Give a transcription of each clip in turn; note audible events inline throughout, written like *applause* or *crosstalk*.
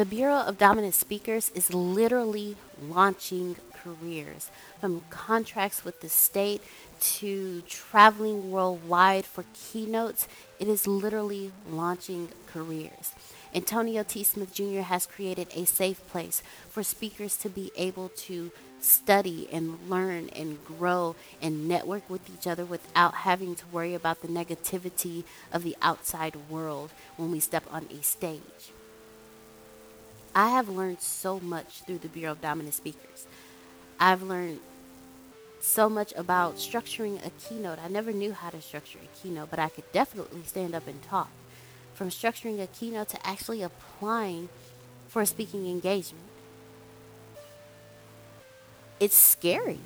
The Bureau of Dominant Speakers is literally launching careers from contracts with the state to traveling worldwide for keynotes. It is literally launching careers. Antonio T. Smith Jr. has created a safe place for speakers to be able to study and learn and grow and network with each other without having to worry about the negativity of the outside world when we step on a stage. I have learned so much through the Bureau of Dominant Speakers. I've learned so much about structuring a keynote. I never knew how to structure a keynote, but I could definitely stand up and talk. From structuring a keynote to actually applying for a speaking engagement. It's scary.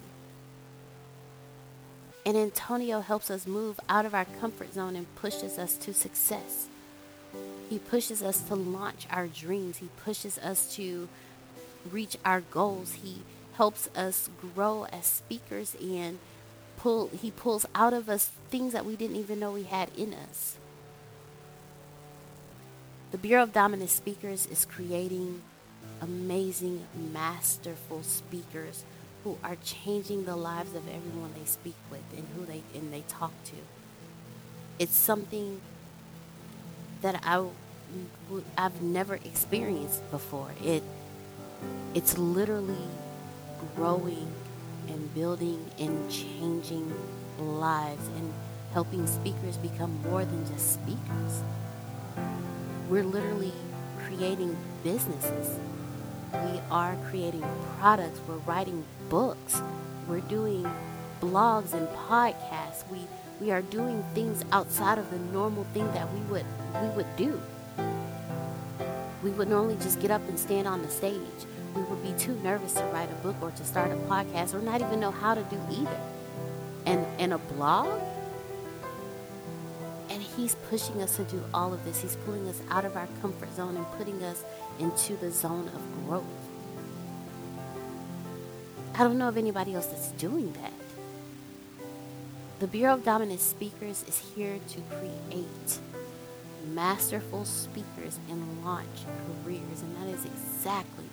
And Antonio helps us move out of our comfort zone and pushes us to success. He pushes us to launch our dreams. He pushes us to reach our goals. He helps us grow as speakers and pull he pulls out of us things that we didn't even know we had in us. The Bureau of Dominant Speakers is creating amazing, masterful speakers who are changing the lives of everyone they speak with and who they and they talk to. It's something that I I've never experienced before. It it's literally growing and building and changing lives and helping speakers become more than just speakers. We're literally creating businesses. We are creating products. We're writing books. We're doing blogs and podcasts. We we are doing things outside of the normal thing that we would we would do. We would normally just get up and stand on the stage we would be too nervous to write a book or to start a podcast or not even know how to do either. And and a blog? And he's pushing us to do all of this. He's pulling us out of our comfort zone and putting us into the zone of growth. I don't know of anybody else that's doing that. The Bureau of Dominant Speakers is here to create masterful speakers and launch careers, and that is exactly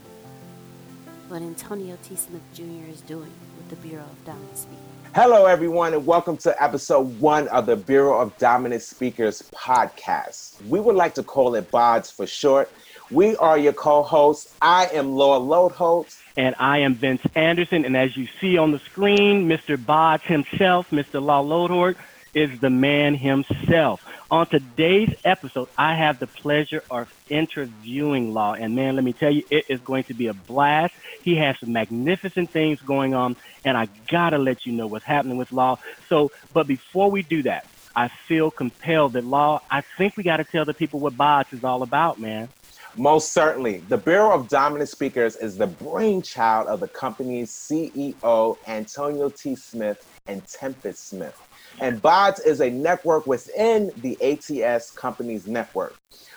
what Antonio T. Smith Jr. is doing with the Bureau of Dominant Speakers. Hello, everyone, and welcome to episode one of the Bureau of Dominant Speakers podcast. We would like to call it BODS for short. We are your co hosts. I am Law Lodeholtz. And I am Vince Anderson. And as you see on the screen, Mr. BODS himself, Mr. Law Lodeholtz, is the man himself. On today's episode, I have the pleasure of interviewing Law. And man, let me tell you, it is going to be a blast. He has some magnificent things going on, and I gotta let you know what's happening with Law. So, but before we do that, I feel compelled that Law, I think we gotta tell the people what BODS is all about, man. Most certainly. The Bureau of Dominant Speakers is the brainchild of the company's CEO, Antonio T. Smith and Tempest Smith. And BODS is a network within the ATS company's network,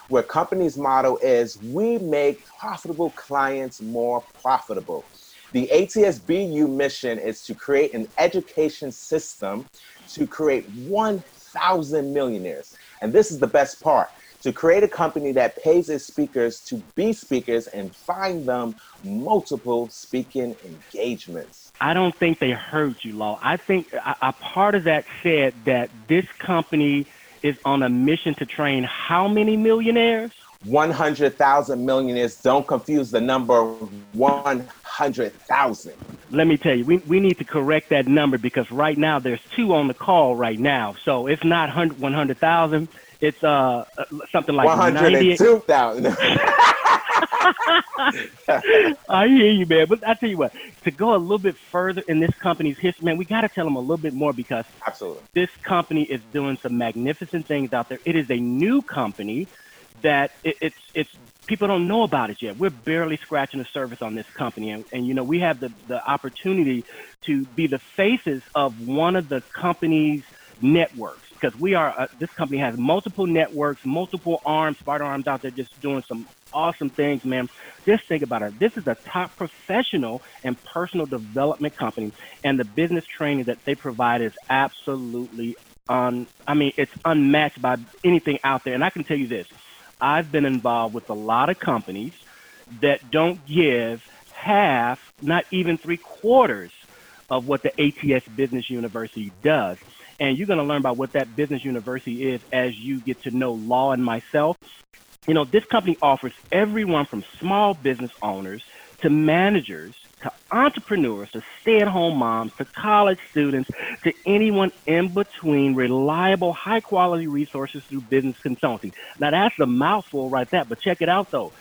where company's motto is we make profitable clients more profitable. The ATSBU mission is to create an education system to create 1,000 millionaires. And this is the best part to create a company that pays its speakers to be speakers and find them multiple speaking engagements. I don't think they heard you, Law. I think a, a part of that said that this company is on a mission to train how many millionaires? 100,000 millionaires. Don't confuse the number 100,000. Let me tell you, we, we need to correct that number because right now there's two on the call right now. So it's not 100,000. It's uh something like 102,000. *laughs* I hear you, man. But I tell you what, to go a little bit further in this company's history, man, we got to tell them a little bit more because absolutely this company is doing some magnificent things out there. It is a new company that it, it's it's people don't know about it yet. We're barely scratching the surface on this company, and, and you know we have the the opportunity to be the faces of one of the company's networks because we are uh, this company has multiple networks, multiple arms, spider arms out there, just doing some awesome things, man. Just think about it. This is a top professional and personal development company, and the business training that they provide is absolutely un. I mean, it's unmatched by anything out there. And I can tell you this: I've been involved with a lot of companies that don't give half, not even three quarters of what the ATS Business University does. And you're going to learn about what that business university is as you get to know Law and myself. You know, this company offers everyone from small business owners to managers to entrepreneurs to stay at home moms to college students to anyone in between reliable, high quality resources through business consulting. Now, that's a mouthful right there, but check it out though.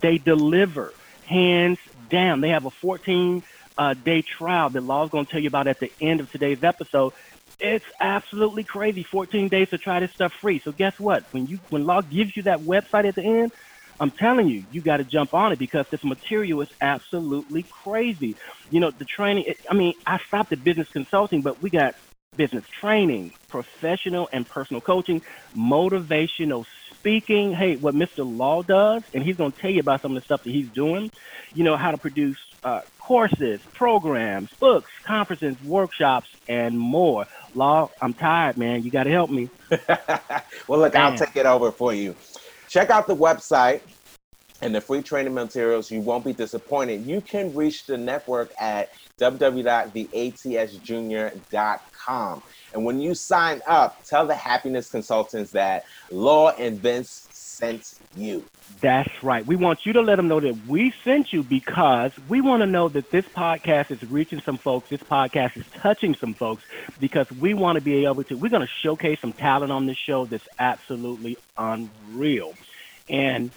They deliver hands down. They have a 14 uh, day trial that Law's going to tell you about at the end of today's episode. It's absolutely crazy. 14 days to try this stuff free. So guess what? When you when Law gives you that website at the end, I'm telling you, you got to jump on it because this material is absolutely crazy. You know, the training. It, I mean, I stopped at business consulting, but we got business training, professional and personal coaching, motivational speaking. Hey, what Mr. Law does, and he's going to tell you about some of the stuff that he's doing. You know, how to produce uh, courses, programs, books, conferences, workshops, and more. Law, I'm tired, man. You got to help me. *laughs* well, look, man. I'll take it over for you. Check out the website and the free training materials. You won't be disappointed. You can reach the network at www.theatsjunior.com. And when you sign up, tell the happiness consultants that Law and Vince sent you. That's right. We want you to let them know that we sent you because we want to know that this podcast is reaching some folks. This podcast is touching some folks because we want to be able to, we're going to showcase some talent on this show that's absolutely unreal. And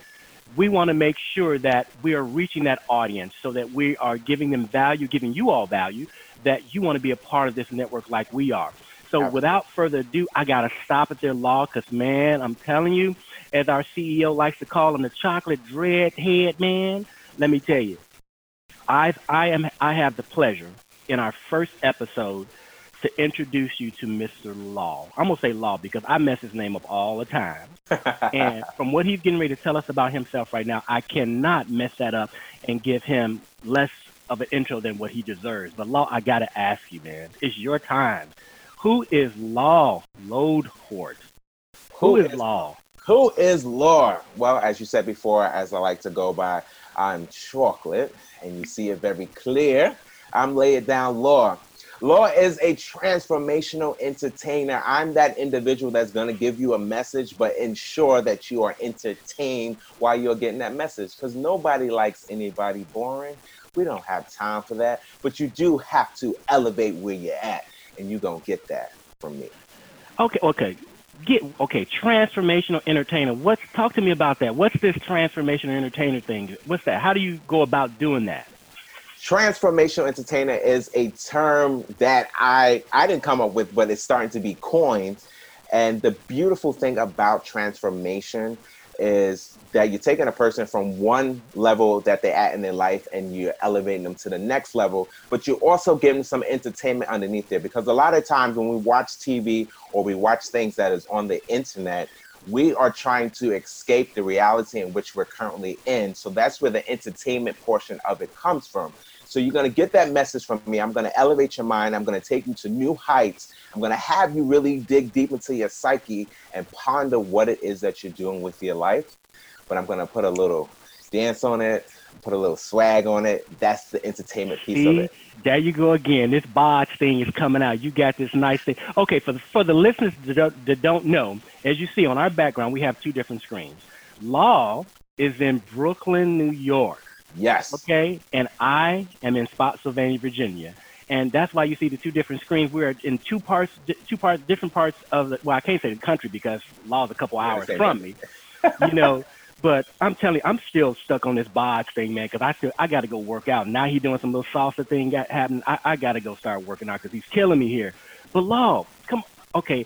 we want to make sure that we are reaching that audience so that we are giving them value, giving you all value, that you want to be a part of this network like we are. So without further ado, I got to stop at their law because, man, I'm telling you, as our CEO likes to call him, the chocolate dread head man. Let me tell you, I I am I have the pleasure in our first episode to introduce you to Mr. Law. I'm gonna say Law because I mess his name up all the time. *laughs* and from what he's getting ready to tell us about himself right now, I cannot mess that up and give him less of an intro than what he deserves. But Law, I gotta ask you, man, it's your time. Who is Law Loadhort? Who, Who is, is Law? Who is Law? Well, as you said before, as I like to go by, I'm chocolate, and you see it very clear. I'm laying down Law. Law is a transformational entertainer. I'm that individual that's going to give you a message, but ensure that you are entertained while you're getting that message because nobody likes anybody boring. We don't have time for that, but you do have to elevate where you're at, and you're going to get that from me. Okay, okay get okay transformational entertainer. What's talk to me about that. What's this transformational entertainer thing? What's that? How do you go about doing that? Transformational entertainer is a term that i i didn't come up with but it's starting to be coined. And the beautiful thing about transformation is that you're taking a person from one level that they're at in their life and you're elevating them to the next level, but you're also giving some entertainment underneath there. Because a lot of times when we watch TV or we watch things that is on the internet, we are trying to escape the reality in which we're currently in. So that's where the entertainment portion of it comes from. So you're going to get that message from me. I'm going to elevate your mind. I'm going to take you to new heights. I'm going to have you really dig deep into your psyche and ponder what it is that you're doing with your life. But I'm going to put a little dance on it, put a little swag on it. That's the entertainment piece See, of it. There you go again. This bodge thing is coming out. You got this nice thing. Okay, for the, for the listeners that don't, that don't know, as you see on our background, we have two different screens. Law is in Brooklyn, New York. Yes. Okay. And I am in Spotsylvania, Virginia. And that's why you see the two different screens. We're in two parts, two parts, different parts of the. Well, I can't say the country because law's a couple hours from me. you know, *laughs* but I'm telling you, I'm still stuck on this bodge thing, man. Because I still, I got to go work out. Now he's doing some little salsa thing got happening. I, I got to go start working out because he's killing me here. But law, come, okay,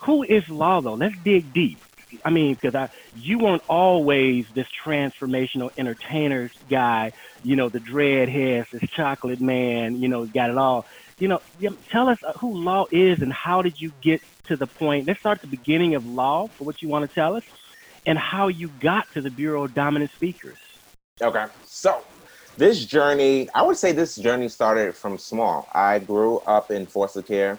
who is law though? Let's dig deep. I mean, because I you weren't always this transformational entertainer guy, you know, the dread heads, this chocolate man, you know, got it all. You know, tell us uh, who Law is and how did you get to the point? Let's start at the beginning of Law for what you want to tell us, and how you got to the Bureau of Dominant Speakers. Okay, so this journey, I would say this journey started from small. I grew up in foster care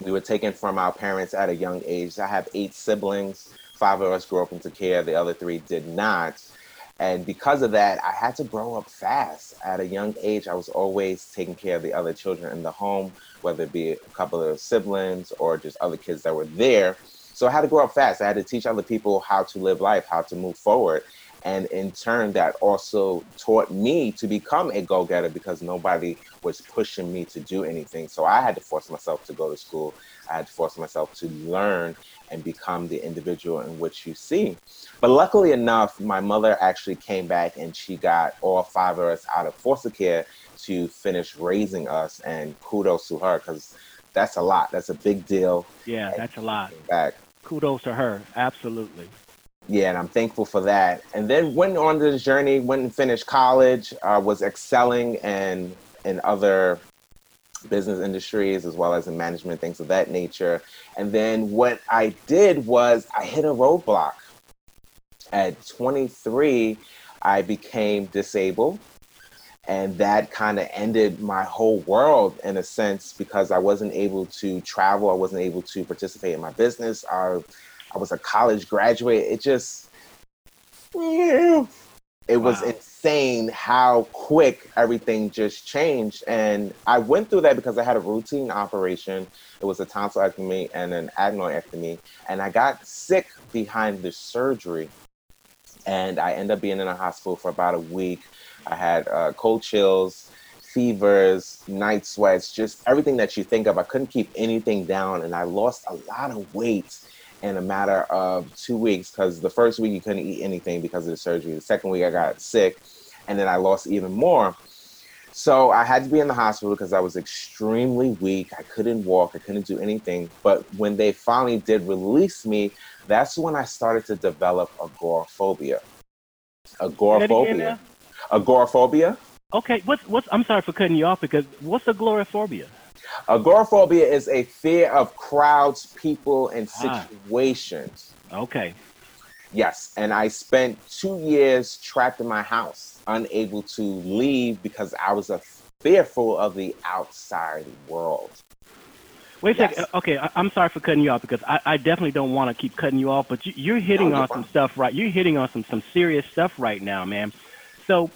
we were taken from our parents at a young age. I have eight siblings. Five of us grew up into care. The other three did not. And because of that, I had to grow up fast. At a young age, I was always taking care of the other children in the home, whether it be a couple of siblings or just other kids that were there. So I had to grow up fast. I had to teach other people how to live life, how to move forward. And in turn, that also taught me to become a go getter because nobody was pushing me to do anything. So I had to force myself to go to school. I had to force myself to learn and become the individual in which you see. But luckily enough, my mother actually came back and she got all five of us out of foster care to finish raising us. And kudos to her because that's a lot. That's a big deal. Yeah, that's a lot. Back. Kudos to her. Absolutely yeah, and I'm thankful for that. And then went on this journey, went and finished college, uh, was excelling and in other business industries as well as in management, things of that nature. And then what I did was I hit a roadblock. At 23, I became disabled. And that kind of ended my whole world in a sense because I wasn't able to travel. I wasn't able to participate in my business. I was a college graduate. It just, it was wow. insane how quick everything just changed. And I went through that because I had a routine operation. It was a tonsillectomy and an adenoidectomy. And I got sick behind the surgery. And I ended up being in a hospital for about a week. I had uh, cold chills, fevers, night sweats, just everything that you think of. I couldn't keep anything down. And I lost a lot of weight in a matter of two weeks because the first week you couldn't eat anything because of the surgery. The second week I got sick and then I lost even more. So I had to be in the hospital because I was extremely weak. I couldn't walk, I couldn't do anything. But when they finally did release me, that's when I started to develop agoraphobia. Agoraphobia. Agoraphobia. Okay, what's what's I'm sorry for cutting you off because what's agoraphobia? Agoraphobia is a fear of crowds, people, and situations. Ah. Okay. Yes, and I spent two years trapped in my house, unable to leave because I was a fearful of the outside world. Wait a yes. second. Okay, I, am sorry for cutting you off because I, I definitely don't want to keep cutting you off, but you, are hitting no, on some stuff right. You're hitting on some some serious stuff right now, man. So,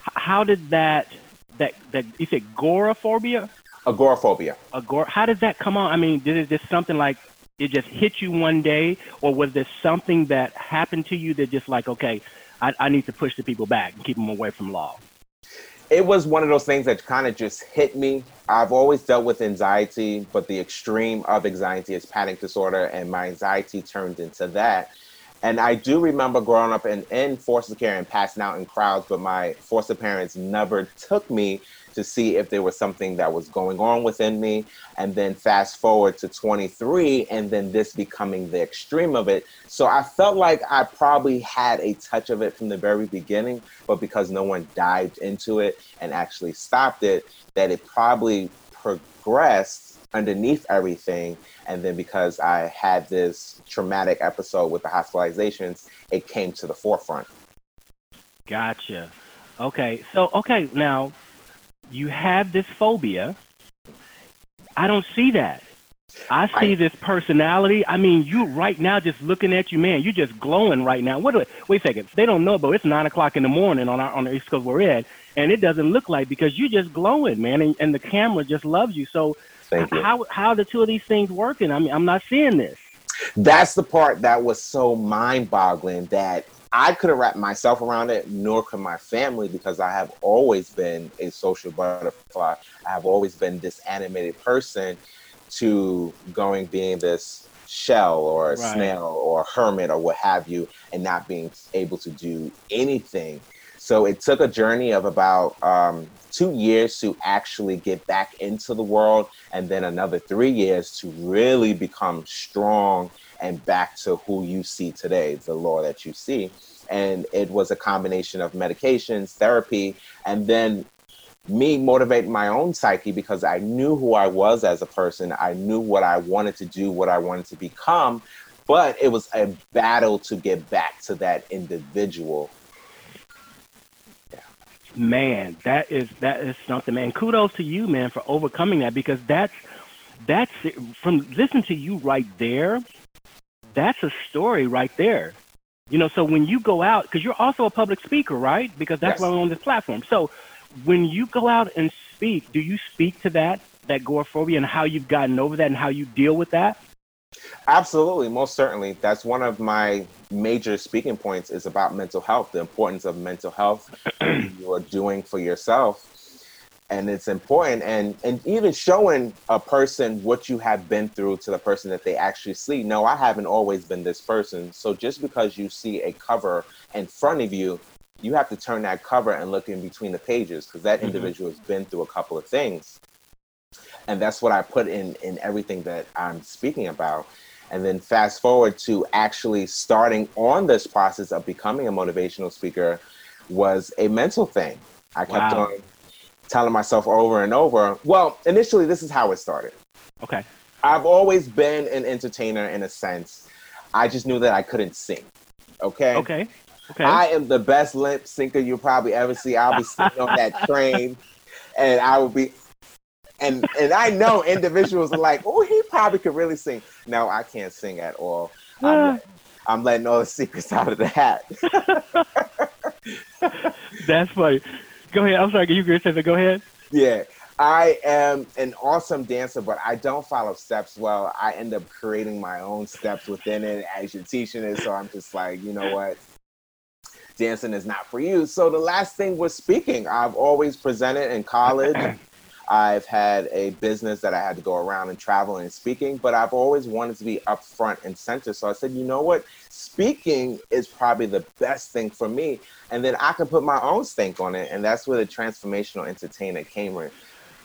how did that that that you said agoraphobia? Agoraphobia. Agor. How does that come on? I mean, did it just something like it just hit you one day, or was there something that happened to you that just like, okay, I, I need to push the people back and keep them away from law? It was one of those things that kind of just hit me. I've always dealt with anxiety, but the extreme of anxiety is panic disorder, and my anxiety turned into that. And I do remember growing up in, in foster care and passing out in crowds, but my foster parents never took me to see if there was something that was going on within me. And then fast forward to 23, and then this becoming the extreme of it. So I felt like I probably had a touch of it from the very beginning, but because no one dived into it and actually stopped it, that it probably progressed underneath everything. And then because I had this traumatic episode with the hospitalizations, it came to the forefront. Gotcha. Okay. So, okay, now you have this phobia. I don't see that. I see I, this personality. I mean, you right now, just looking at you, man, you're just glowing right now. What? Wait a second. They don't know, but it's nine o'clock in the morning on our on the East Coast we're in, and it doesn't look like because you're just glowing, man, and, and the camera just loves you. So, Thank you. how how the two of these things working? I mean, I'm not seeing this. That's the part that was so mind-boggling that I couldn't wrap myself around it, nor could my family, because I have always been a social butterfly. I have always been this animated person to going being this shell or a right. snail or a hermit or what have you, and not being able to do anything. So it took a journey of about um, two years to actually get back into the world, and then another three years to really become strong and back to who you see today, the law that you see. And it was a combination of medications, therapy, and then me motivating my own psyche because I knew who I was as a person. I knew what I wanted to do, what I wanted to become, but it was a battle to get back to that individual. Man, that is that is something, man. Kudos to you, man, for overcoming that because that's that's from listening to you right there that's a story right there. You know, so when you go out, because you're also a public speaker, right? Because that's Yes. why we're on this platform. So when you go out and speak, do you speak to that, that agoraphobia and how you've gotten over that and how you deal with that? Absolutely, most certainly. That's one of my major speaking points is about mental health, the importance of mental health *clears throat* you are doing for yourself. And it's important and and even showing a person what you have been through to the person that they actually see. No, I haven't always been this person. So just because you see a cover in front of you, you have to turn that cover and look in between the pages because that Mhm. individual has been through a couple of things and that's what I put in in everything that I'm speaking about. And then fast forward to actually starting on this process of becoming a motivational speaker was a mental thing. I kept Wow. on telling myself over and over. Well, initially, this is how it started. Okay. I've always been an entertainer in a sense. I just knew that I couldn't sing. Okay. Okay. Okay. I am the best lip syncer you'll probably ever see. I'll be sitting on that *laughs* train, and I will be, and and I know individuals are like, oh, he probably could really sing. No, I can't sing at all. I'm, Ah. letting- I'm letting all the secrets *laughs* out of the hat. *laughs* That's funny. Go ahead. I'm sorry. You were going Go ahead. yeah, I am an awesome dancer, but I don't follow steps well. I end up creating my own steps within it as you're teaching it. So I'm just like, you know what? Dancing is not for you. So the last thing was speaking. I've always presented in college. *clears throat* I've had a business that I had to go around and travel and speaking, but I've always wanted to be up front and center. So I said, you know what? Speaking is probably the best thing for me. And then I can put my own stink on it. And that's where the transformational entertainer came in.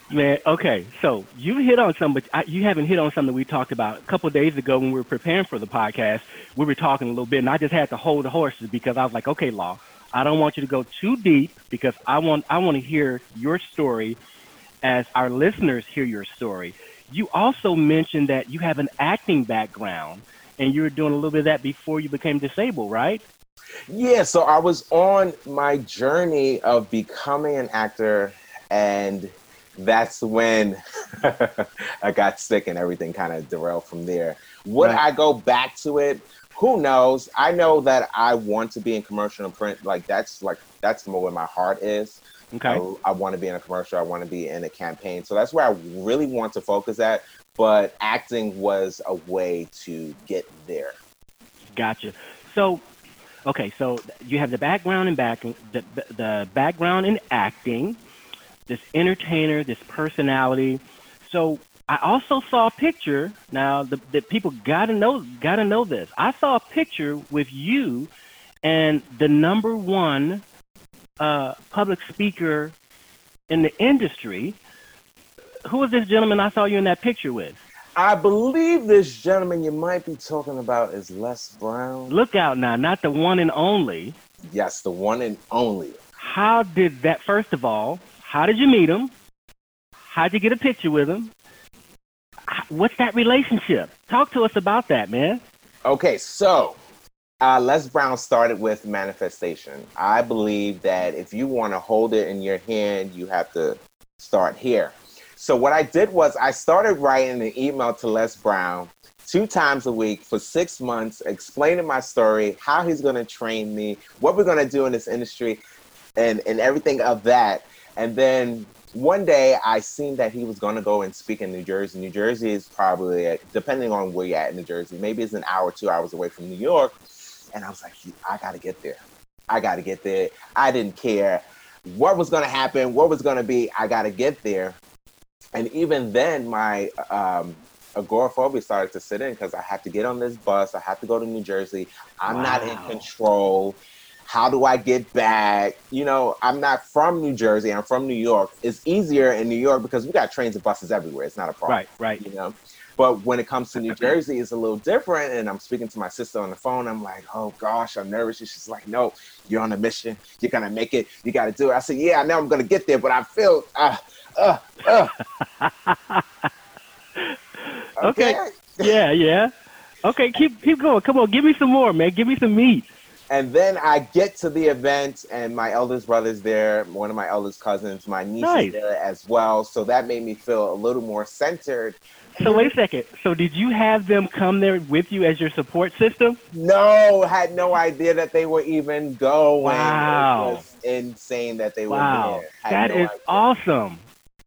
Man, okay. So you hit on something, but you haven't hit on something we talked about a couple days ago when we were preparing for the podcast. We were talking a little bit, and I just had to hold the horses because I was like, okay, Law, I don't want you to go too deep because I want I want to hear your story as our listeners hear your story. You also mentioned that you have an acting background, and you were doing a little bit of that before you became disabled, right? Yeah, so I was on my journey of becoming an actor, and that's when *laughs* I got sick and everything kind of derailed from there. Would Right. I go back to it? Who knows? I know that I want to be in commercial and print. Like that's like that's more where my heart is. Okay. I, I want to be in a commercial. I want to be in a campaign. So that's where I really want to focus at. But acting was a way to get there. Gotcha. So, okay, so you have the background in back the the background in acting, this entertainer, this personality. So I also saw a picture. Now the, the people gotta know gotta know this. I saw a picture with you and the number one uh, public speaker in the industry. Who is this gentleman I saw you in that picture with? I believe this gentleman you might be talking about is Les Brown. Look out now, not the one and only. Yes, the one and only. How did that? First of all, how did you meet him? How'd you get a picture with him? What's that relationship? Talk to us about that, man. Okay, so uh, Les Brown started with manifestation. I believe that if you want to hold it in your hand, you have to start here. So what I did was I started writing an email to Les Brown two times a week for six months, explaining my story, how he's going to train me, what we're going to do in this industry, and and everything of that. And then one day I seen that he was going to go and speak in New Jersey. New Jersey is probably, depending on where you're at in New Jersey, maybe it's an hour, two hours away from New York. And I was like, I got to get there. I got to get there. I didn't care what was going to happen, what was going to be. I got to get there. And even then, my um, agoraphobia started to sit in because I have to get on this bus. I have to go to New Jersey. I'm not in control. How do I get back? You know, I'm not from New Jersey. I'm from New York. It's easier in New York because we got trains and buses everywhere. It's not a problem Right, right. you know. But when it comes to New *laughs* Jersey, it's a little different. And I'm speaking to my sister on the phone. I'm like, oh gosh, I'm nervous. And she's like, no, you're on a mission. You're gonna make it. You got to do it. I said, yeah, I know I'm gonna get there, but I feel, uh, uh, uh. *laughs* Okay. Yeah, yeah. Okay, keep keep going. Come on, give me some more, man. Give me some meat. And then I get to the event, and my eldest brother's there, one of my eldest cousins, my niece Nice. is there as well. So that made me feel a little more centered. So wait a second. So did you have them come there with you as your support system? No, had no idea that they were even going. Wow. It was insane that they Wow, were there. Had that no is idea. awesome.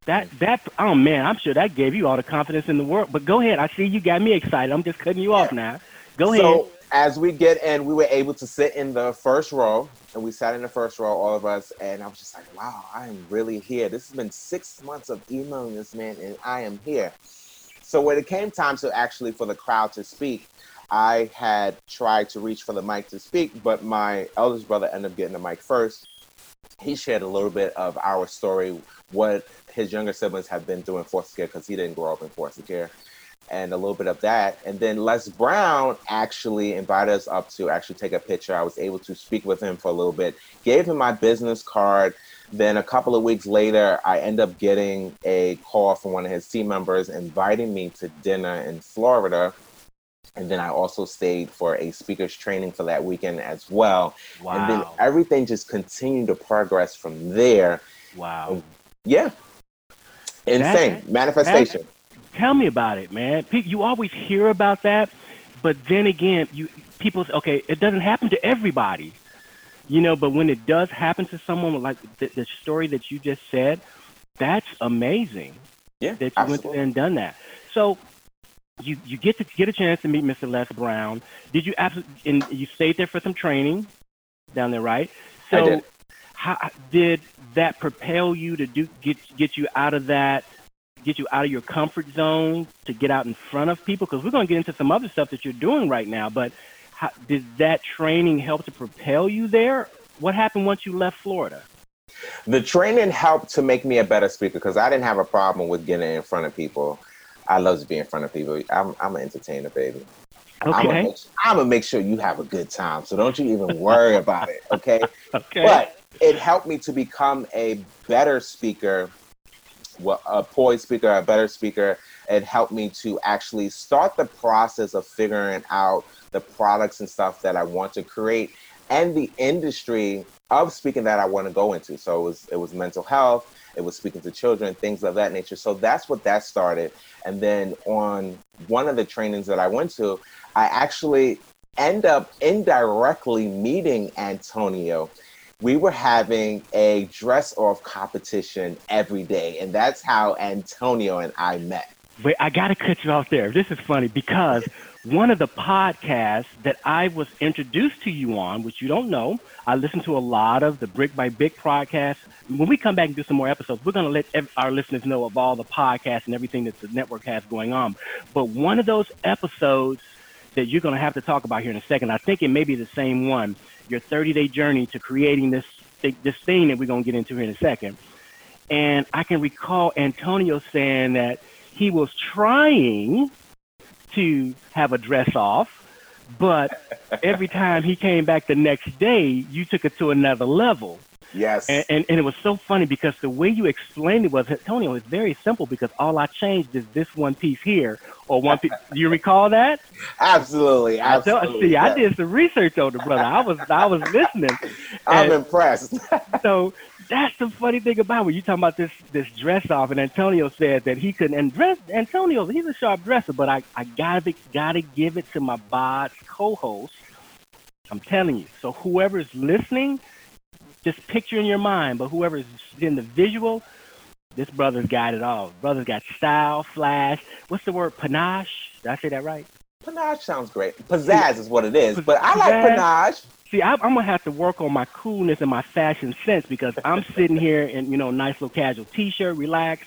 That that oh man, I'm sure that gave you all the confidence in the world. But go ahead. I see you got me excited. I'm just cutting you off now. Go ahead. As we get in, we were able to sit in the first row, and we sat in the first row, all of us, and I was just like, "Wow, I am really here. This has been six months of emailing this man, and I am here." So when it came time to actually for the crowd to speak, I had tried to reach for the mic to speak, but my eldest brother ended up getting the mic first. He shared a little bit of our story, what his younger siblings have been doing foster care because he didn't grow up in foster care and a little bit of that. And then Les Brown actually invited us up to actually take a picture. I was able to speak with him for a little bit, gave him my business card. Then a couple of weeks later, I end up getting a call from one of his team members inviting me to dinner in Florida. And then I also stayed for a speaker's training for that weekend as well. Wow. And then everything just continued to progress from there. Wow. Yeah. Insane. That- Manifestation. Tell me about it, man. You always hear about that, but then again, you people say, okay, it doesn't happen to everybody, you know. But when it does happen to someone, like the, the story that you just said, that's amazing yeah. that you went there and done that. So you you get to get a chance to meet Mr. Les Brown. Did you absolutely? And you stayed there for some training down there, right? I So did. how did that propel you to do get get you out of that? Get you out of your comfort zone to get out in front of people because we're going to get into some other stuff that you're doing right now. But how, did that training help to propel you there? What happened once you left Florida? The training helped to make me a better speaker because I didn't have a problem with getting in front of people. I love to be in front of people. I'm, I'm an entertainer, baby. I'm gonna, Okay, make, I'm gonna make sure you have a good time. So don't you even worry about it, okay? *laughs* okay, But it helped me to become a better speaker, a poised speaker, a better speaker. It helped me to actually start the process of figuring out the products and stuff that I want to create and the industry of speaking that I want to go into. So it was it was mental health, it was speaking to children, things of that nature. So that's what that started. And then on one of the trainings that I went to, I actually end up indirectly meeting Antonio. We were having a dress off competition every day, and that's how Antonio and I met. Wait, I got to cut you off there. This is funny because one of the podcasts that I was introduced to you on, which you don't know, I listen to a lot of the Brick by Brick podcast. When we come back and do some more episodes, we're going to let our listeners know of all the podcasts and everything that the network has going on. But one of those episodes that you're going to have to talk about here in a second, I think it may be the same one, your 30 day journey to creating this, this thing that we're going to get into here in a second. And I can recall Antonio saying that he was trying to have a dress off, but every time he came back the next day, you took it to another level. Yes. And, and, and it was so funny because the way you explained it was, Antonio, it's very simple because all I changed is this one piece here or one piece. Do *laughs* you recall that? absolutely. I Absolutely. see, I did some research on the brother. I was, I was listening. *laughs* I'm And- impressed. *laughs* so that's the funny thing about when you talking about this this dress off, and Antonio said that he couldn't. And dress Antonio, he's a sharp dresser, but I I gotta gotta give it to my bods co-host. I'm telling you. So whoever's listening, just picture in your mind. But whoever's in the visual, this brother's got it all. Brother's got style, flash. What's the word? Panache. Did I say that right? Panache sounds great. Pizzazz is what it is, but I like Pizzazz. panache. See, I, I'm gonna have to work on my coolness and my fashion sense because I'm sitting here in you know nice little casual t-shirt, relax.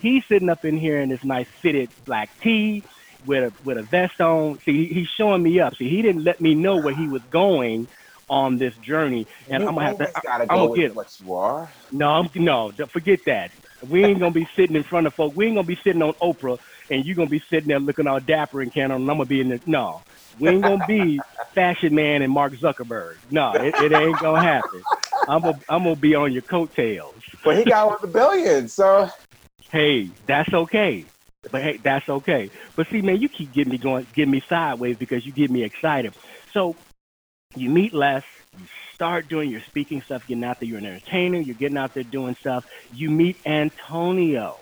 He's sitting up in here in this nice fitted black tee with a with a vest on. See, he's showing me up. See, he didn't let me know where he was going on this journey, and you I'm gonna have to. I'm go gonna get what you are. No, I'm, no, forget that. We ain't gonna be *laughs* sitting in front of folk. We ain't gonna be sitting on Oprah, and you gonna be sitting there looking all dapper and can. And I'm gonna be in the no. We ain't gonna be *laughs* Fashion Man and Mark Zuckerberg. No, it, it ain't gonna happen. I'm gonna I'm gonna be on your coattails. But he got over the billions, so Hey, that's okay. But hey, that's okay. But see, man, you keep getting me going, getting me sideways because you get me excited. So you meet Les, you start doing your speaking stuff, getting out there, you're an entertainer, you're getting out there doing stuff. You meet Antonio.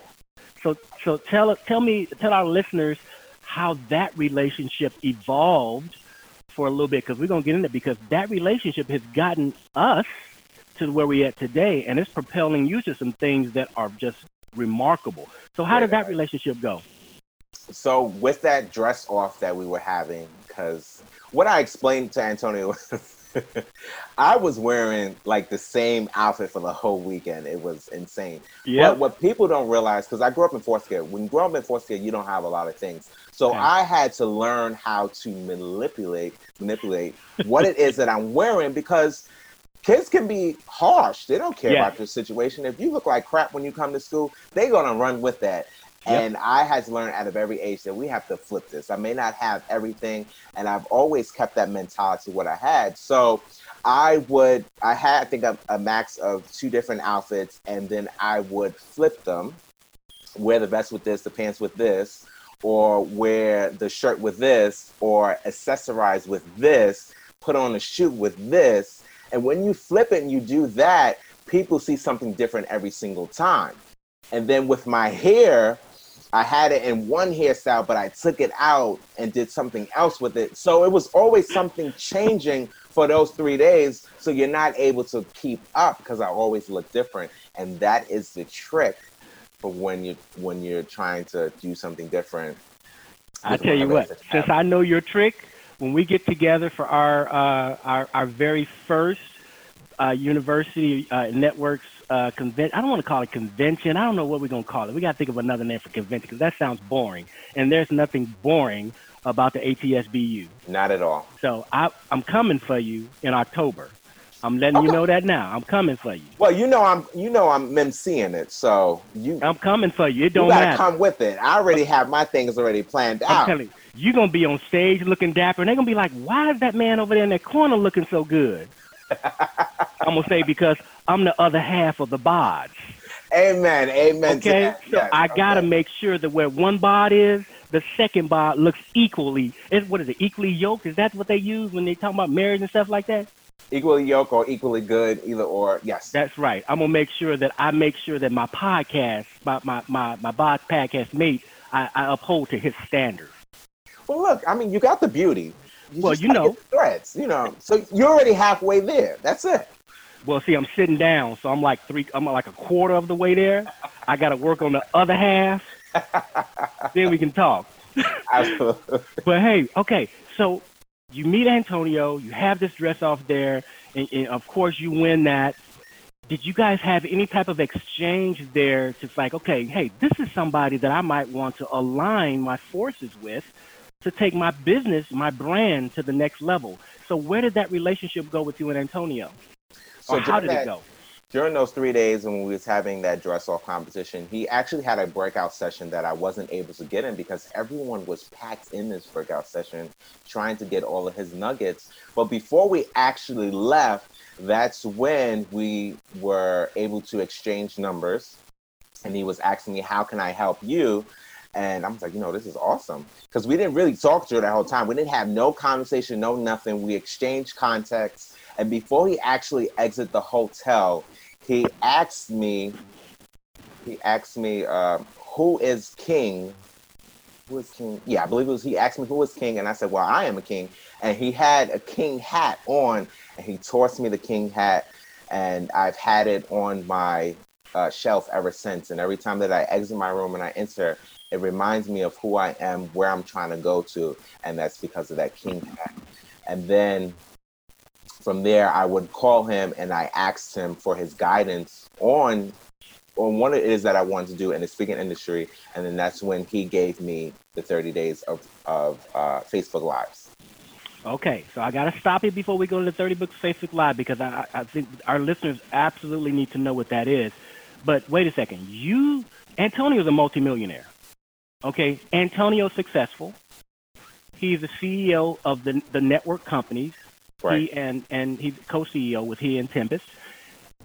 So so tell tell me tell our listeners how that relationship evolved for a little bit because we're gonna get into it because that relationship has gotten us to where we're at today and it's propelling you to some things that are just remarkable. So how did that relationship go? So with that dress off that we were having, because what I explained to Antonio *laughs* I was wearing like the same outfit for the whole weekend. It was insane. Yeah. But what people don't realize, because I grew up in foster care. When you grow up in foster care, you don't have a lot of things. So okay. I had to learn how to manipulate manipulate what it is that I'm wearing because kids can be harsh. They don't care yeah. about your situation. If you look like crap when you come to school, they're gonna run with that. And I had to learn out of every age that we have to flip this. I may not have everything, and I've always kept that mentality what I had. So I would, I had, I think, a, a max of two different outfits, and then I would flip them, wear the vest with this, the pants with this, or wear the shirt with this, or accessorize with this, put on a shoe with this. And when you flip it and you do that, people see something different every single time. And then with my hair, I had it in one hairstyle, but I took it out and did something else with it. So it was always something changing for those three days. So you're not able to keep up because I always look different. And that is the trick for when you when you're trying to do something different. I tell you what, since I know your trick, when we get together for our uh, our, our very first uh, university uh, networks uh, convention. I don't want to call it convention. I don't know what we're going to call it. We got to think of another name for convention because that sounds boring. And there's nothing boring about the ATSBU. Not at all. So I, I'm coming for you in October. I'm letting okay. you know that now. I'm coming for you. Well, you know I'm you know I'm seeing it, so you. I'm coming for you. It don't you gotta matter. come with it. I already have my things already planned I'm out. Telling you, you're gonna be on stage looking dapper, and they're gonna be like, "Why is that man over there in that corner looking so good?" *laughs* I'm gonna say because I'm the other half of the bod. Amen. Amen. Okay, so yes. I gotta okay. make sure that where one bod is, the second bod looks equally. Is what is it? Equally yoked? Is that what they use when they talk about marriage and stuff like that? Equally yoked or equally good, either or. Yes. That's right. I'm gonna make sure that I make sure that my podcast, my my my, my bod podcast mate, I, I uphold to his standards. Well, look, I mean, you got the beauty. You well, you know, threads, you know, so you're already halfway there. That's it. Well, see, I'm sitting down, so I'm like three. I'm like a quarter of the way there. I got to work on the other half. *laughs* then we can talk. But hey, okay. So you meet Antonio. You have this dress off there, and, and of course you win that. Did you guys have any type of exchange there to like, okay, hey, this is somebody that I might want to align my forces with to take my business, my brand to the next level. So where did that relationship go with you and Antonio? So or how did that, it go? During those three days when we was having that dress off competition, he actually had a breakout session that I wasn't able to get in because everyone was packed in this breakout session trying to get all of his nuggets. But before we actually left, that's when we were able to exchange numbers. And he was asking me, How can I help you? And I was like, you know, this is awesome. Because we didn't really talk to her that whole time. We didn't have no conversation, no nothing. We exchanged contacts. And before he actually exited the hotel, he asked me, he asked me, uh, who is king? Who is king? Yeah, I believe it was he asked me who is king, and I said, Well, I am a king. And he had a king hat on, and he tossed me the king hat, and I've had it on my uh, shelf ever since. And every time that I exit my room and I enter, it reminds me of who I am, where I'm trying to go to, and that's because of that king hat. And then from there, I would call him and I asked him for his guidance on on what it is that I wanted to do in the speaking industry, and then that's when he gave me the 30 days of of uh, Facebook Lives. Okay, so I got to stop you before we go to the 30 books Facebook Live because I, I think our listeners absolutely need to know what that is. But wait a second, you Antonio's a multimillionaire. Okay, Antonio's successful. He's the CEO of the the network companies. Right. He and and he's co-CEO with he and Tempest.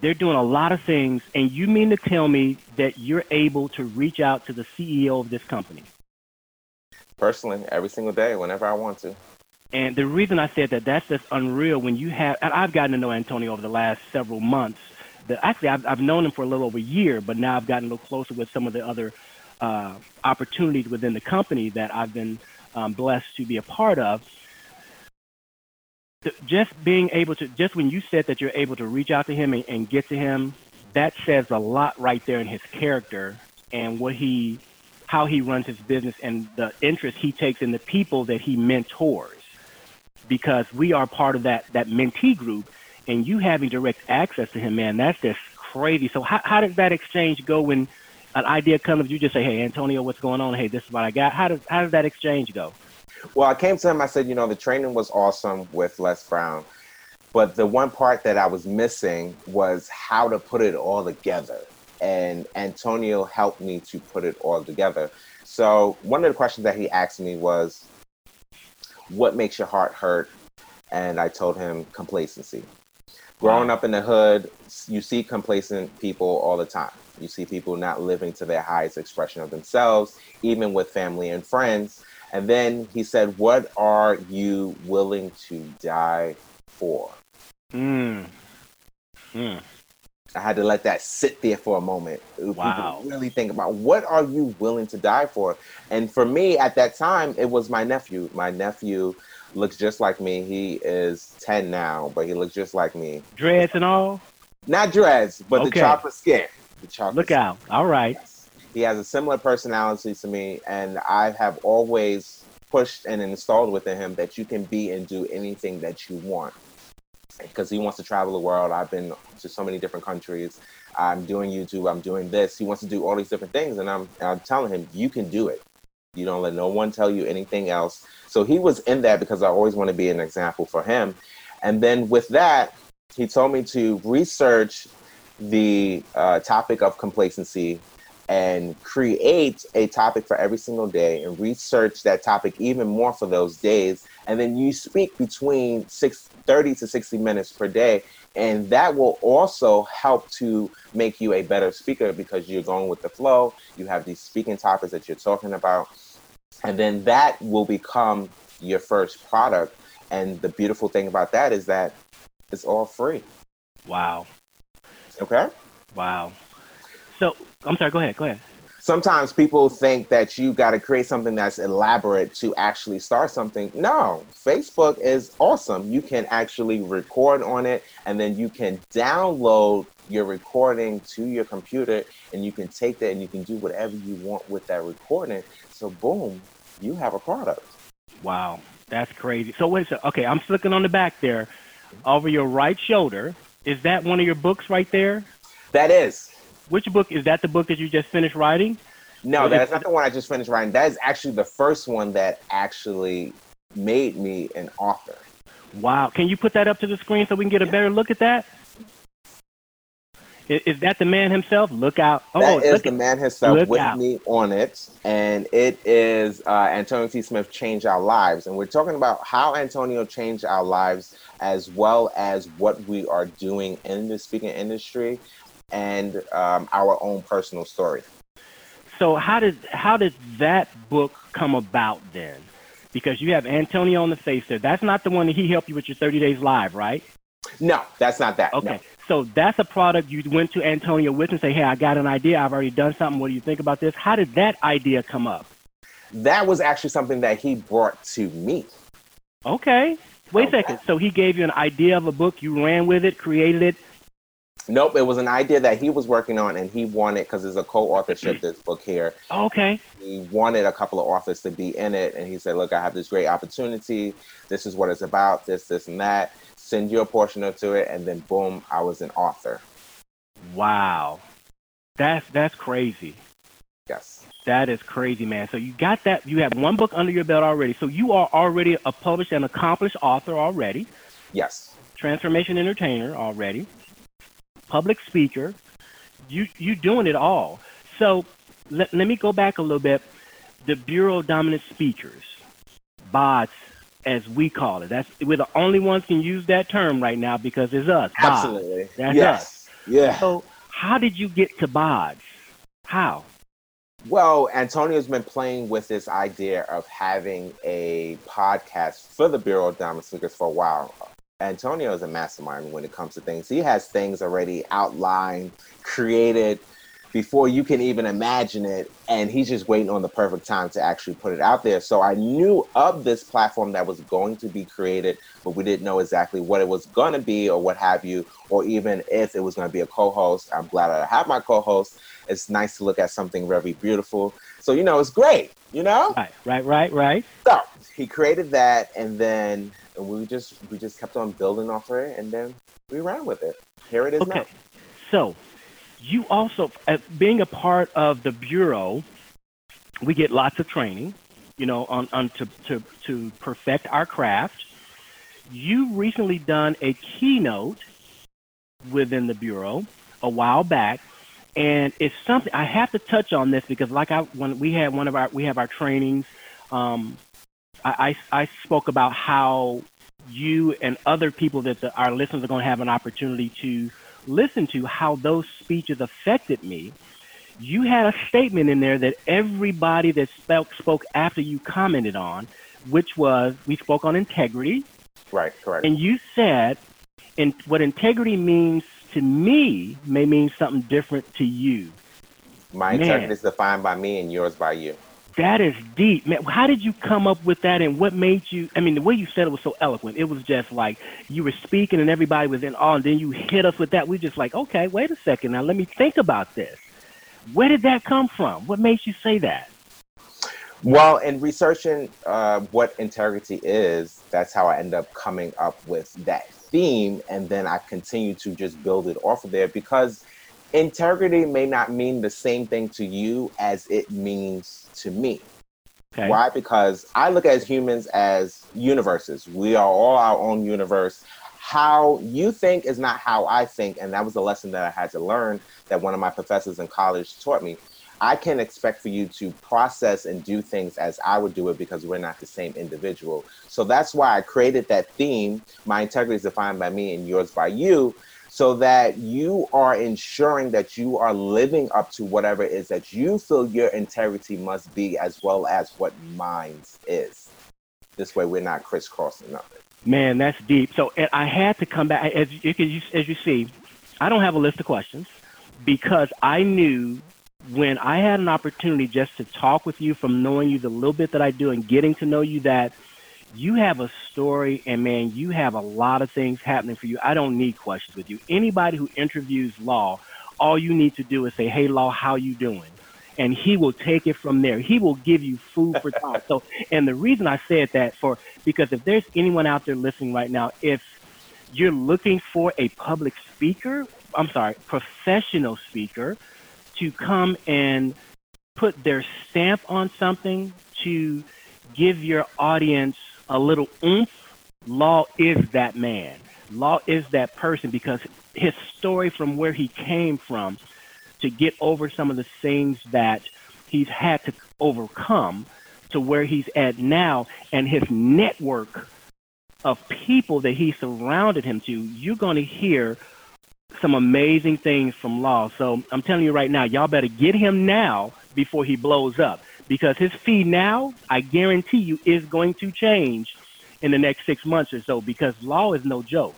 They're doing a lot of things, and you mean to tell me that you're able to reach out to the CEO of this company? Personally, every single day, whenever I want to. And the reason I said that, that's just unreal when you have, and I've gotten to know Antonio over the last several months. That actually, I've, I've known him for a little over a year, but now I've gotten a little closer with some of the other uh, opportunities within the company that I've been um, blessed to be a part of. Just being able to, just when you said that you're able to reach out to him and, and get to him, that says a lot right there in his character and what he, how he runs his business and the interest he takes in the people that he mentors because we are part of that that mentee group, and you having direct access to him, man, that's just crazy. So how how does that exchange go when an idea comes? You just say, "Hey, Antonio, what's going on? Hey, this is what I got." How does how does that exchange go? Well, I came to him. I said, you know, the training was awesome with Les Brown, but the one part that I was missing was how to put it all together. And Antonio helped me to put it all together. So one of the questions that he asked me was, what makes your heart hurt? And I told him complacency. Growing up in the hood, you see complacent people all the time. You see people not living to their highest expression of themselves, even with family and friends. And then he said, What are you willing to die for? Mm. Mm. I had to let that sit there for a moment. Wow. Really think about what are you willing to die for? And for me at that time, it was my nephew. My nephew looks just like me. He is 10 now, but he looks just like me. Dreads and all? Not dreads, but okay. the chocolate skin. The chocolate Look skin. out. All right. He has a similar personality to me, and I have always pushed and installed within him that you can be and do anything that you want because he wants to travel the world. I've been to so many different countries. I'm doing YouTube. I'm doing this. He wants to do all these different things, and I'm I'm telling him you can do it. You don't let no one tell you anything else. So he was in that because I always want to be an example for him. And then with that, he told me to research the uh, topic of complacency and create a topic for every single day and research that topic even more for those days. And then you speak between six, 30 to 60 minutes per day. And that will also help to make you a better speaker because you're going with the flow. You have these speaking topics that you're talking about. And then that will become your first product. And the beautiful thing about that is that it's all free. Wow. Okay. Wow. So I'm sorry. Go ahead. Go ahead. Sometimes people think that you got to create something that's elaborate to actually start something. No, Facebook is awesome. You can actually record on it, and then you can download your recording to your computer, and you can take that and you can do whatever you want with that recording. So, boom, you have a product. Wow, that's crazy. So wait, so okay, I'm looking on the back there, over your right shoulder. Is that one of your books right there? That is. Which book is that? The book that you just finished writing? No, that's not the one I just finished writing. That is actually the first one that actually made me an author. Wow! Can you put that up to the screen so we can get a better look at that? Is, is that the man himself? Look out! Oh, that is the man himself with out. me on it, and it is uh, Antonio T. Smith changed our lives, and we're talking about how Antonio changed our lives, as well as what we are doing in the speaking industry and um, our own personal story. So how did how did that book come about then? Because you have Antonio on the face there. That's not the one that he helped you with your 30 days live, right? No, that's not that. Okay. No. So that's a product you went to Antonio with and say, hey, I got an idea. I've already done something. What do you think about this? How did that idea come up? That was actually something that he brought to me. Okay. Wait okay. a second. So he gave you an idea of a book. You ran with it, created it, Nope, it was an idea that he was working on, and he wanted because there's a co-authorship *clears throat* this book here. Oh, okay. He wanted a couple of authors to be in it, and he said, "Look, I have this great opportunity. This is what it's about. This, this, and that. Send you a portion of to it, and then boom, I was an author." Wow, that's that's crazy. Yes. That is crazy, man. So you got that. You have one book under your belt already. So you are already a published and accomplished author already. Yes. Transformation entertainer already public speaker. You you doing it all. So let, let me go back a little bit. The Bureau of Dominant Speakers, BODS, as we call it. That's we're the only ones can use that term right now because it's us. BODS. Absolutely. That's yes. us. Yeah. So how did you get to BODS? How? Well, Antonio's been playing with this idea of having a podcast for the Bureau of Dominant Speakers for a while. Antonio is a mastermind when it comes to things. He has things already outlined, created before you can even imagine it. And he's just waiting on the perfect time to actually put it out there. So I knew of this platform that was going to be created, but we didn't know exactly what it was going to be or what have you, or even if it was going to be a co host. I'm glad I have my co host. It's nice to look at something very beautiful. So, you know, it's great, you know? Right, right, right, right. So he created that and then we just we just kept on building off of it and then we ran with it. Here it is okay. now. So you also, as being a part of the bureau, we get lots of training, you know, on, on to, to, to perfect our craft. You recently done a keynote within the bureau a while back, and it's something I have to touch on this because, like I when we had one of our we have our trainings, um, I, I I spoke about how you and other people that the, our listeners are going to have an opportunity to listen to how those speeches affected me, you had a statement in there that everybody that spoke, spoke after you commented on, which was we spoke on integrity. Right, correct. And you said, and what integrity means to me may mean something different to you. My Man. integrity is defined by me and yours by you. That is deep, man. How did you come up with that, and what made you? I mean, the way you said it was so eloquent. It was just like you were speaking, and everybody was in awe, and then you hit us with that. We're just like, okay, wait a second, now let me think about this. Where did that come from? What made you say that? Well, in researching uh, what integrity is, that's how I end up coming up with that theme, and then I continue to just build it off of there because integrity may not mean the same thing to you as it means to me. Okay. Why? Because I look at humans as universes. We are all our own universe. How you think is not how I think. And that was a lesson that I had to learn that one of my professors in college taught me. I can't expect for you to process and do things as I would do it because we're not the same individual. So that's why I created that theme. My integrity is defined by me and yours by you so that you are ensuring that you are living up to whatever it is that you feel your integrity must be, as well as what mine is. This way, we're not crisscrossing nothing. Man, that's deep. So I had to come back. As you, as you see, I don't have a list of questions because I knew when I had an opportunity just to talk with you from knowing you the little bit that I do and getting to know you that – you have a story and man, you have a lot of things happening for you. I don't need questions with you. Anybody who interviews Law, all you need to do is say, "Hey, Law, how you doing?" And he will take it from there. He will give you food for thought. *laughs* so, and the reason I said that for because if there's anyone out there listening right now, if you're looking for a public speaker, I'm sorry, professional speaker to come and put their stamp on something to give your audience a little oomph, Law is that man. Law is that person because his story from where he came from to get over some of the things that he's had to overcome to where he's at now and his network of people that he surrounded him to, you're going to hear some amazing things from Law. So I'm telling you right now, y'all better get him now before he blows up because his fee now, I guarantee you, is going to change in the next six months or so because law is no joke.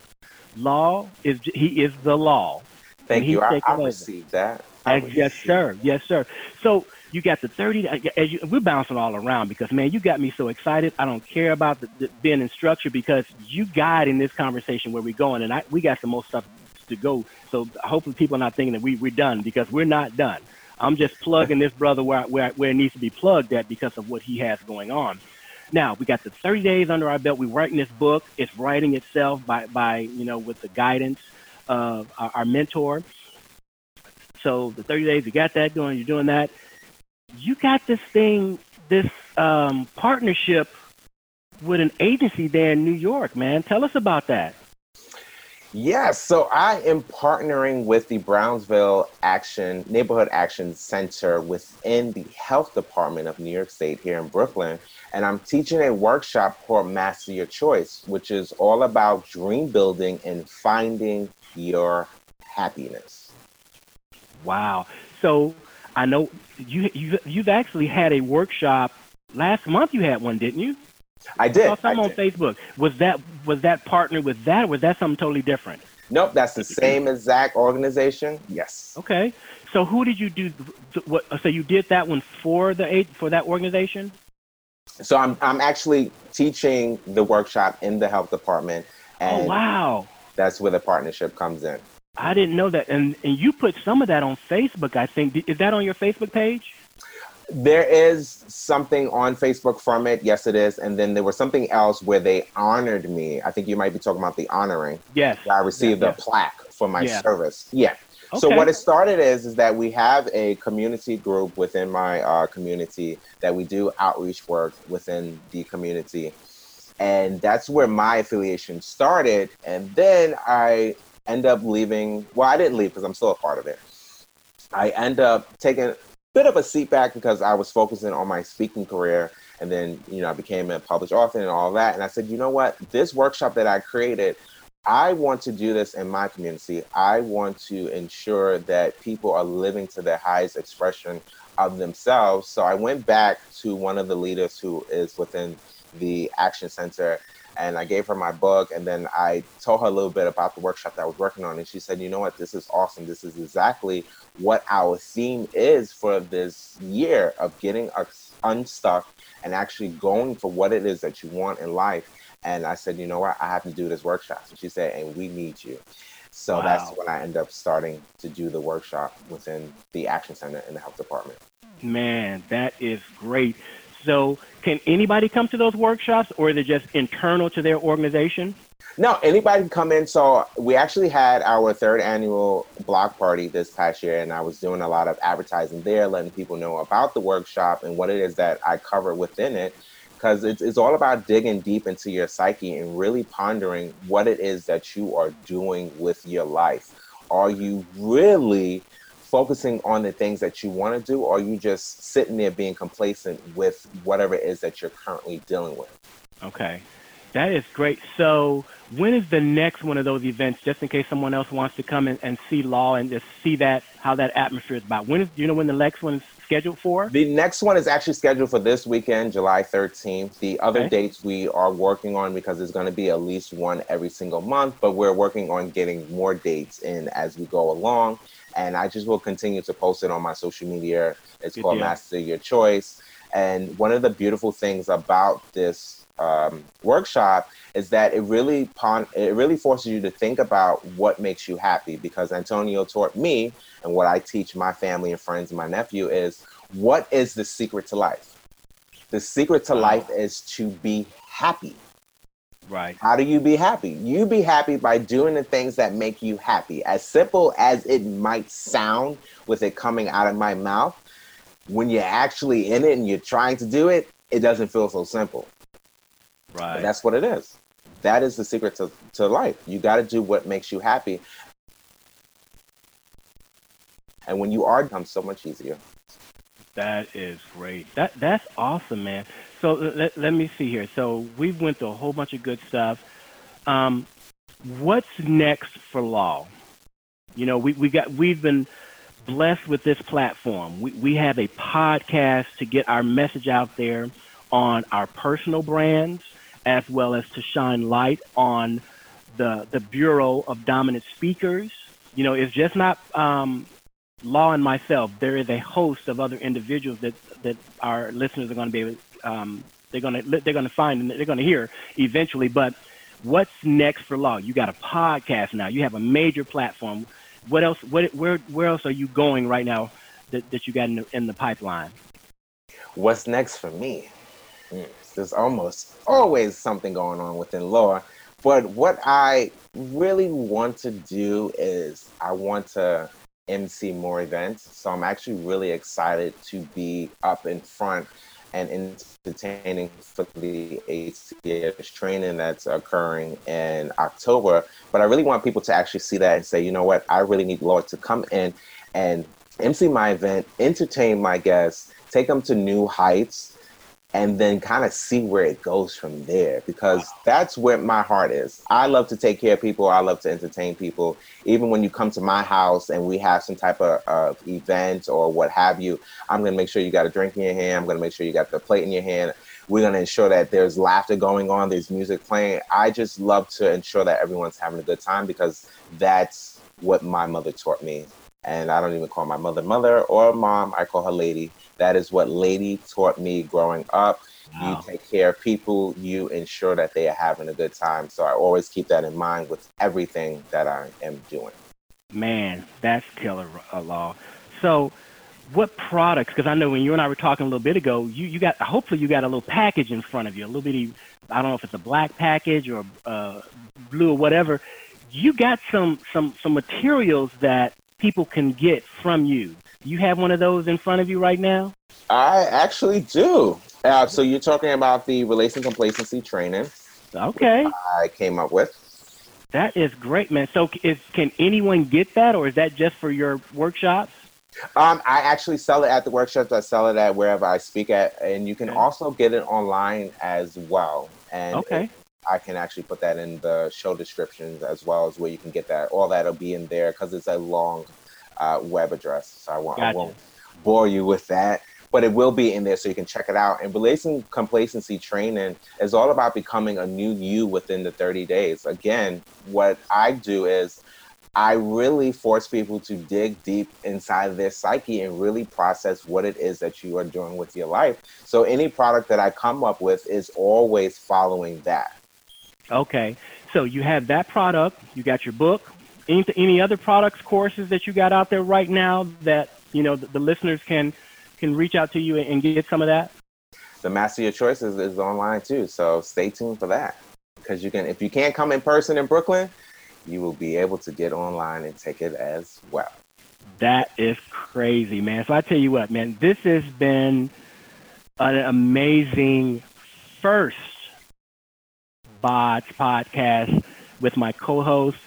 Law is he is the law. Thank you. I, I received that. I yes, sir. Yes, sir. So you got the 30 uh, as you, we're bouncing all around because man you got me so excited i don't care about the, the being in structure because you guide in this conversation where we're going and I, we got some more stuff to go so hopefully people are not thinking that we, we're done because we're not done I'm just plugging this brother where, where, where it needs to be plugged at because of what he has going on. Now we got the 30 days under our belt. We're writing this book. It's writing itself by, by you know, with the guidance of our, our mentor. So the 30 days, you got that going. You're doing that. You got this thing, this um, partnership with an agency there in New York, man. Tell us about that. Yes, so I am partnering with the Brownsville Action Neighborhood Action Center within the Health Department of New York State here in Brooklyn. And I'm teaching a workshop called Master Your Choice, which is all about dream building and finding your happiness. Wow. So I know you you you've actually had a workshop last month. You had one, didn't you? I did. I saw some I on did. Facebook. Was that was that partnered with that, or was that something totally different? Nope, that's the same exact organization. Yes. Okay. So who did you do? What? So you did that one for the eight for that organization? So I'm I'm actually teaching the workshop in the health department, And Oh and wow! that's where the partnership comes in. I didn't know that. And and you put some of that on Facebook. I think is that on your Facebook page? There is something on Facebook from it. Yes, it is. And then there was something else where they honored me. I think you might be talking about the honoring. Yes. I received Yeah, a plaque for my Yeah. service. Yeah. So what it started is is that we have a community group within my uh, community that we do outreach work within the community, and that's where my affiliation started. And then I end up leaving. Well, I didn't leave because I'm still a part of it. I end up taking bit of a seat back because I was focusing on my speaking career, and then you know I became a published author and all that. And I said, you know what, this workshop that I created. I want to do this in my community. I want to ensure that people are living to their highest expression of themselves. So I went back to one of the leaders who is within the Action Center and I gave her my book. And then I told her a little bit about the workshop that I was working on. And she said, you know what, this is awesome. This is exactly what our theme is for this year of getting us unstuck and actually going for what it is that you want in life. And I said, you know what? I have to do this workshop. And she said, and we need you. So that's when I end up starting to do the workshop within the Action Center in the health department. Man, that is great. So, can anybody come to those workshops, or is it just internal to their organization? No, anybody can come in. So we actually had our third annual block party this past year, and I was doing a lot of advertising there, letting people know about the workshop and what it is that I cover within it. Because it's, it's all about digging deep into your psyche and really pondering what it is that you are doing with your life. Are you really focusing on the things that you want to do, or are you just sitting there being complacent with whatever it is that you're currently dealing with? Okay, that is great. So, when is the next one of those events? Just in case someone else wants to come and, and see law and just see that how that atmosphere is about. When is do you know when the next one is scheduled for? The next one is actually scheduled for this weekend, July 13th. The other Okay. dates we are working on because there's going to be at least one every single month, but we're working on getting more dates in as we go along. And I just will continue to post it on my social media. It's Good called deal. Master Your Choice. And one of the beautiful things about this um, workshop is that it really pon- it really forces you to think about what makes you happy because Antonio taught me and what I teach my family and friends and my nephew is what is the secret to life? The secret to life is to be happy. Right. How do you be happy? You be happy by doing the things that make you happy. As simple as it might sound with it coming out of my mouth, when you're actually in it and you're trying to do it, it doesn't feel so simple. Right. that's what it is. That is the secret to, to life. You got to do what makes you happy. And when you are, it becomes so much easier. That is great. That that's awesome, man. So let, let me see here. So we went through a whole bunch of good stuff. Um, what's next for law? You know, we, we got we've been blessed with this platform. We we have a podcast to get our message out there on our personal brands as well as to shine light on the the Bureau of Dominant Speakers. You know, it's just not um, Law and myself, there is a host of other individuals that that our listeners are going to be able, um, they're going to they're going to find and they're going to hear eventually. But what's next for Law? You got a podcast now. You have a major platform. What else? What where where else are you going right now that, that you got in the, in the pipeline? What's next for me? Hmm, There's almost always something going on within law. But what I really want to do is I want to MC more events. So I'm actually really excited to be up in front and entertaining for the ACS training that's occurring in October. But I really want people to actually see that and say, you know what, I really need Law to come in and MC my event, entertain my guests, take them to new heights, and then kind of see where it goes from there because that's where my heart is. I love to take care of people. I love to entertain people. Even when you come to my house and we have some type of, of event or what have you, I'm going to make sure you got a drink in your hand. I'm going to make sure you got the plate in your hand. We're going to ensure that there's laughter going on, there's music playing. I just love to ensure that everyone's having a good time because that's what my mother taught me. And I don't even call my mother mother or mom, I call her lady that is what Lady taught me growing up. Wow. You take care of people, you ensure that they are having a good time. So I always keep that in mind with everything that I am doing. Man, that's killer law. So, what products? Because I know when you and I were talking a little bit ago, you, you got hopefully you got a little package in front of you, a little bitty. I don't know if it's a black package or uh, blue or whatever. You got some some some materials that people can get from you you have one of those in front of you right now? I actually do. Uh, so you're talking about the relation complacency training. Okay. I came up with. That is great, man. So is, can anyone get that, or is that just for your workshops? Um, I actually sell it at the workshops. I sell it at wherever I speak at, and you can okay. also get it online as well. And okay. I can actually put that in the show descriptions as well as where you can get that. All that'll be in there because it's a long uh, web address. So I won't, gotcha. I won't bore you with that, but it will be in there so you can check it out. And relation complacency training is all about becoming a new you within the 30 days. Again, what I do is I really force people to dig deep inside their psyche and really process what it is that you are doing with your life. So any product that I come up with is always following that. Okay. So you have that product, you got your book, any, any other products, courses that you got out there right now that you know the, the listeners can can reach out to you and get some of that? The Master Your Choices is online too, so stay tuned for that. Because you can, if you can't come in person in Brooklyn, you will be able to get online and take it as well. That is crazy, man. So I tell you what, man, this has been an amazing first BODS podcast with my co-host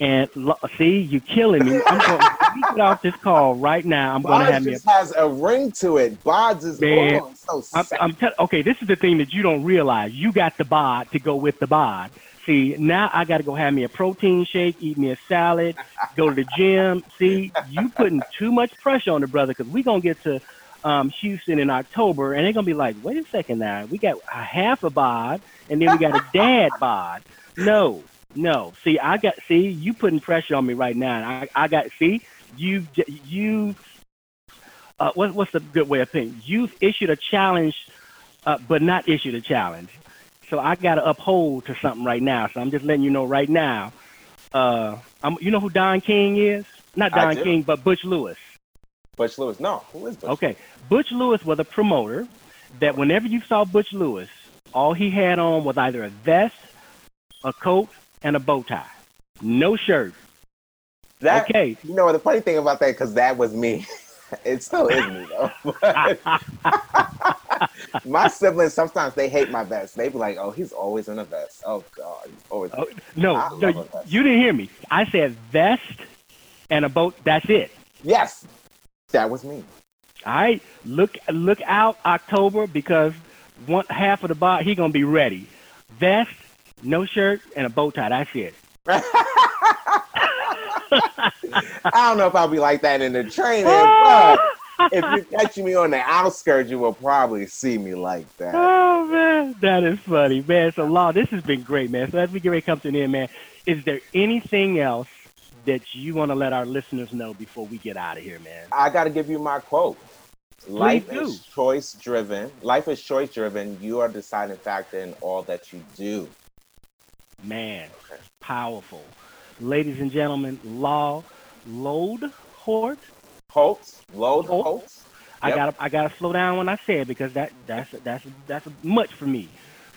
and see, you killing me. I'm going to get off this call right now. I'm going to have me. A, has a ring to it. Bods is man, so I'm, I'm okay. This is the thing that you don't realize. You got the bod to go with the bod. See, now I got to go have me a protein shake, eat me a salad, go to the gym. See, you putting too much pressure on the brother because we gonna get to um, Houston in October, and they're gonna be like, "Wait a second, now we got a half a bod, and then we got a dad bod." No, no, see, I got see you putting pressure on me right now. I I got see you you. Uh, what, what's the good way of saying? You've issued a challenge, uh, but not issued a challenge. So I got to uphold to something right now. So I'm just letting you know right now. Uh, I'm, you know who Don King is? Not Don King, but Butch Lewis. Butch Lewis. No, who is Butch? Okay, Butch Lewis was a promoter that whenever you saw Butch Lewis, all he had on was either a vest, a coat, and a bow tie. No shirt. That, okay. You know the funny thing about that, because that was me. *laughs* it still is me though. *laughs* my siblings sometimes they hate my vest. They be like, "Oh, he's always in a vest." Oh God, he's always. Oh, no, no, you didn't hear me. I said vest and a boat. That's it. Yes, that was me. All right, look look out October because one half of the bar he gonna be ready. Vest no shirt and a bow tie. That's it. *laughs* I don't know if I'll be like that in the training, *laughs* but if you catch me on the outskirts, you will probably see me like that. Oh man, that is funny, man. So, Law, this has been great, man. So as we get ready to come to an end, man, is there anything else that you want to let our listeners know before we get out of here, man? I got to give you my quote. Life is choice driven. Life is choice driven. You are deciding factor in all that you do. Man, powerful. Ladies and gentlemen, Law Load Hort. Holtz. Lodeholtz. I gotta I gotta slow down when I say it because that that's that's that's much for me.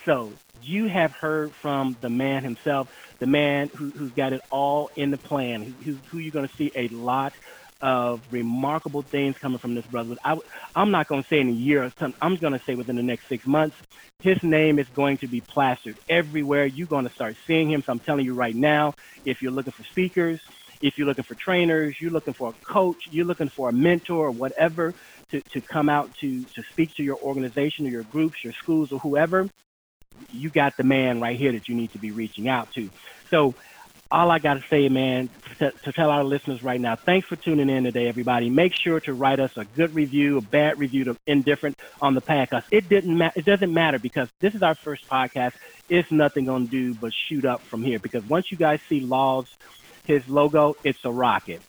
So you have heard from the man himself, the man who, who's got it all in the plan, who, who you're going to see a lot of remarkable things coming from this brother. I, am not going to say in a year. Or something. I'm going to say within the next six months, his name is going to be plastered everywhere. You're going to start seeing him. So I'm telling you right now, if you're looking for speakers, if you're looking for trainers, you're looking for a coach, you're looking for a mentor or whatever, to, to come out to, to speak to your organization or your groups, your schools, or whoever, you got the man right here that you need to be reaching out to. So all I got to say, man, to, to, tell our listeners right now, thanks for tuning in today, everybody. Make sure to write us a good review, a bad review, to indifferent on the podcast. It didn't ma- It doesn't matter because this is our first podcast. It's nothing gonna do but shoot up from here. Because once you guys see Laws, his logo, it's a rocket,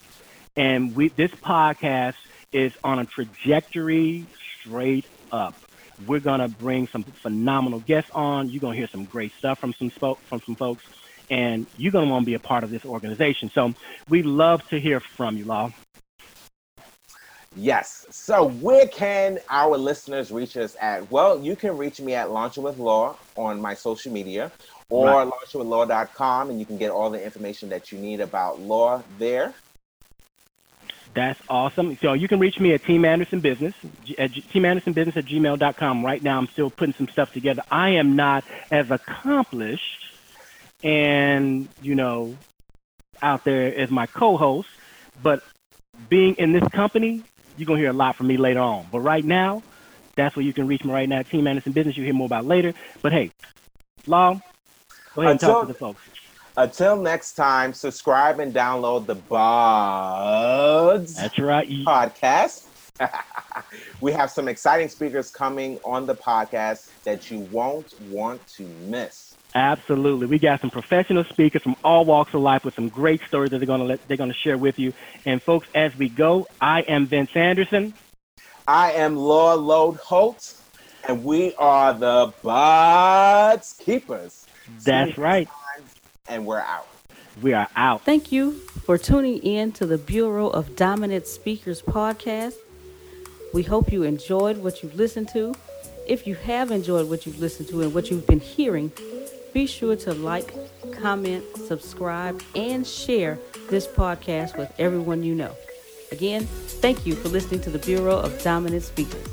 and we this podcast is on a trajectory straight up. We're gonna bring some phenomenal guests on. You're gonna hear some great stuff from some spoke from some folks and you're going to want to be a part of this organization. So we love to hear from you, Law. Yes. So where can our listeners reach us at? Well, you can reach me at Launching with Law on my social media or right. launchingwithlaw.com and you can get all the information that you need about law there. That's awesome. So you can reach me at Team Anderson Business, at Team Anderson Business at gmail.com. Right now, I'm still putting some stuff together. I am not as accomplished and you know out there as my co-host. But being in this company you're going to hear a lot from me later on. But right now that's where you can reach me right now. Team anderson business you hear more about later. But hey law go ahead until, and talk to the folks. until next time subscribe and download the BODS that's right. Podcast. *laughs* We have some exciting speakers coming on the podcast that you won't want to miss Absolutely. We got some professional speakers from all walks of life with some great stories that they're going to let, they're going to share with you. And folks, as we go, I am Vince Anderson. I am Law Load Holt, and we are the Buds Keepers. That's right. And we're out. We are out. Thank you for tuning in to the Bureau of Dominant Speakers podcast. We hope you enjoyed what you've listened to. If you have enjoyed what you've listened to and what you've been hearing, be sure to like, comment, subscribe, and share this podcast with everyone you know. Again, thank you for listening to the Bureau of Dominant Speakers.